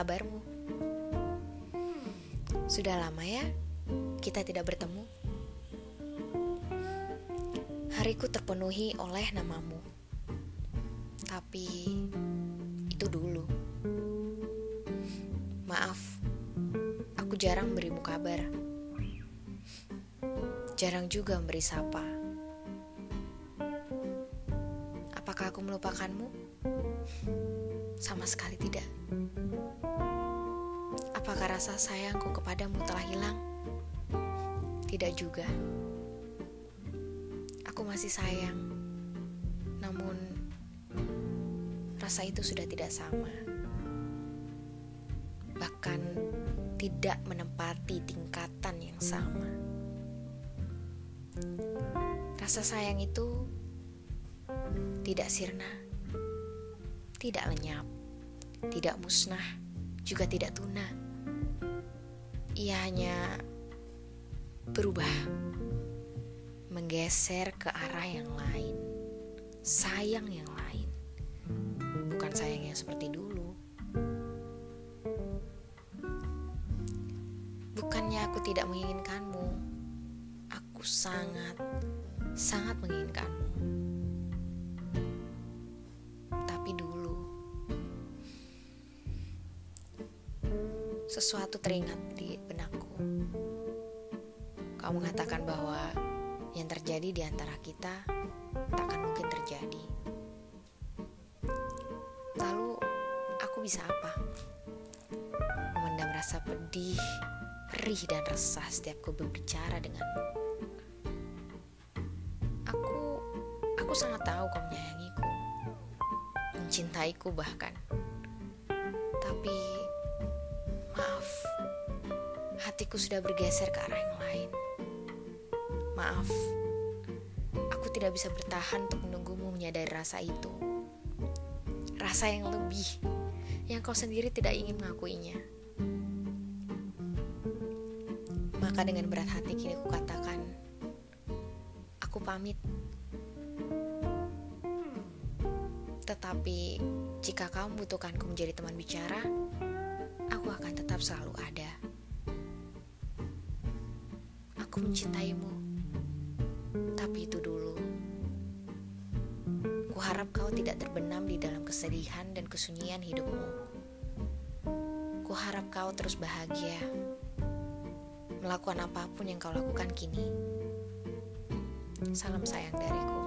kabarmu? Sudah lama ya kita tidak bertemu. Hariku terpenuhi oleh namamu. Tapi itu dulu. Maaf, aku jarang berimu kabar. Jarang juga memberi sapa. Apakah aku melupakanmu? Sama sekali tidak. Apakah rasa sayangku kepadamu telah hilang? Tidak juga. Aku masih sayang. Namun rasa itu sudah tidak sama. Bahkan tidak menempati tingkatan yang sama. Rasa sayang itu tidak sirna, tidak lenyap, tidak musnah, juga tidak tuna ia hanya berubah, menggeser ke arah yang lain, sayang yang lain, bukan sayang yang seperti dulu. Bukannya aku tidak menginginkanmu, aku sangat, sangat menginginkanmu. Sesuatu teringat di benakku. Kau mengatakan bahwa yang terjadi di antara kita tak akan mungkin terjadi. Lalu aku bisa apa? Memendam rasa pedih, perih dan resah setiap ku berbicara denganmu. Aku aku sangat tahu kau menyayangiku. Mencintaiku bahkan. Tapi Maaf, hatiku sudah bergeser ke arah yang lain. Maaf, aku tidak bisa bertahan untuk menunggumu menyadari rasa itu. Rasa yang lebih, yang kau sendiri tidak ingin mengakuinya. Maka dengan berat hati kini aku katakan, aku pamit. Tetapi jika kamu membutuhkanku menjadi teman bicara, aku akan tetap selalu ada. Aku mencintaimu, tapi itu dulu. Kuharap kau tidak terbenam di dalam kesedihan dan kesunyian hidupmu. Kuharap kau terus bahagia, melakukan apa pun yang kau lakukan kini. Salam sayang dariku.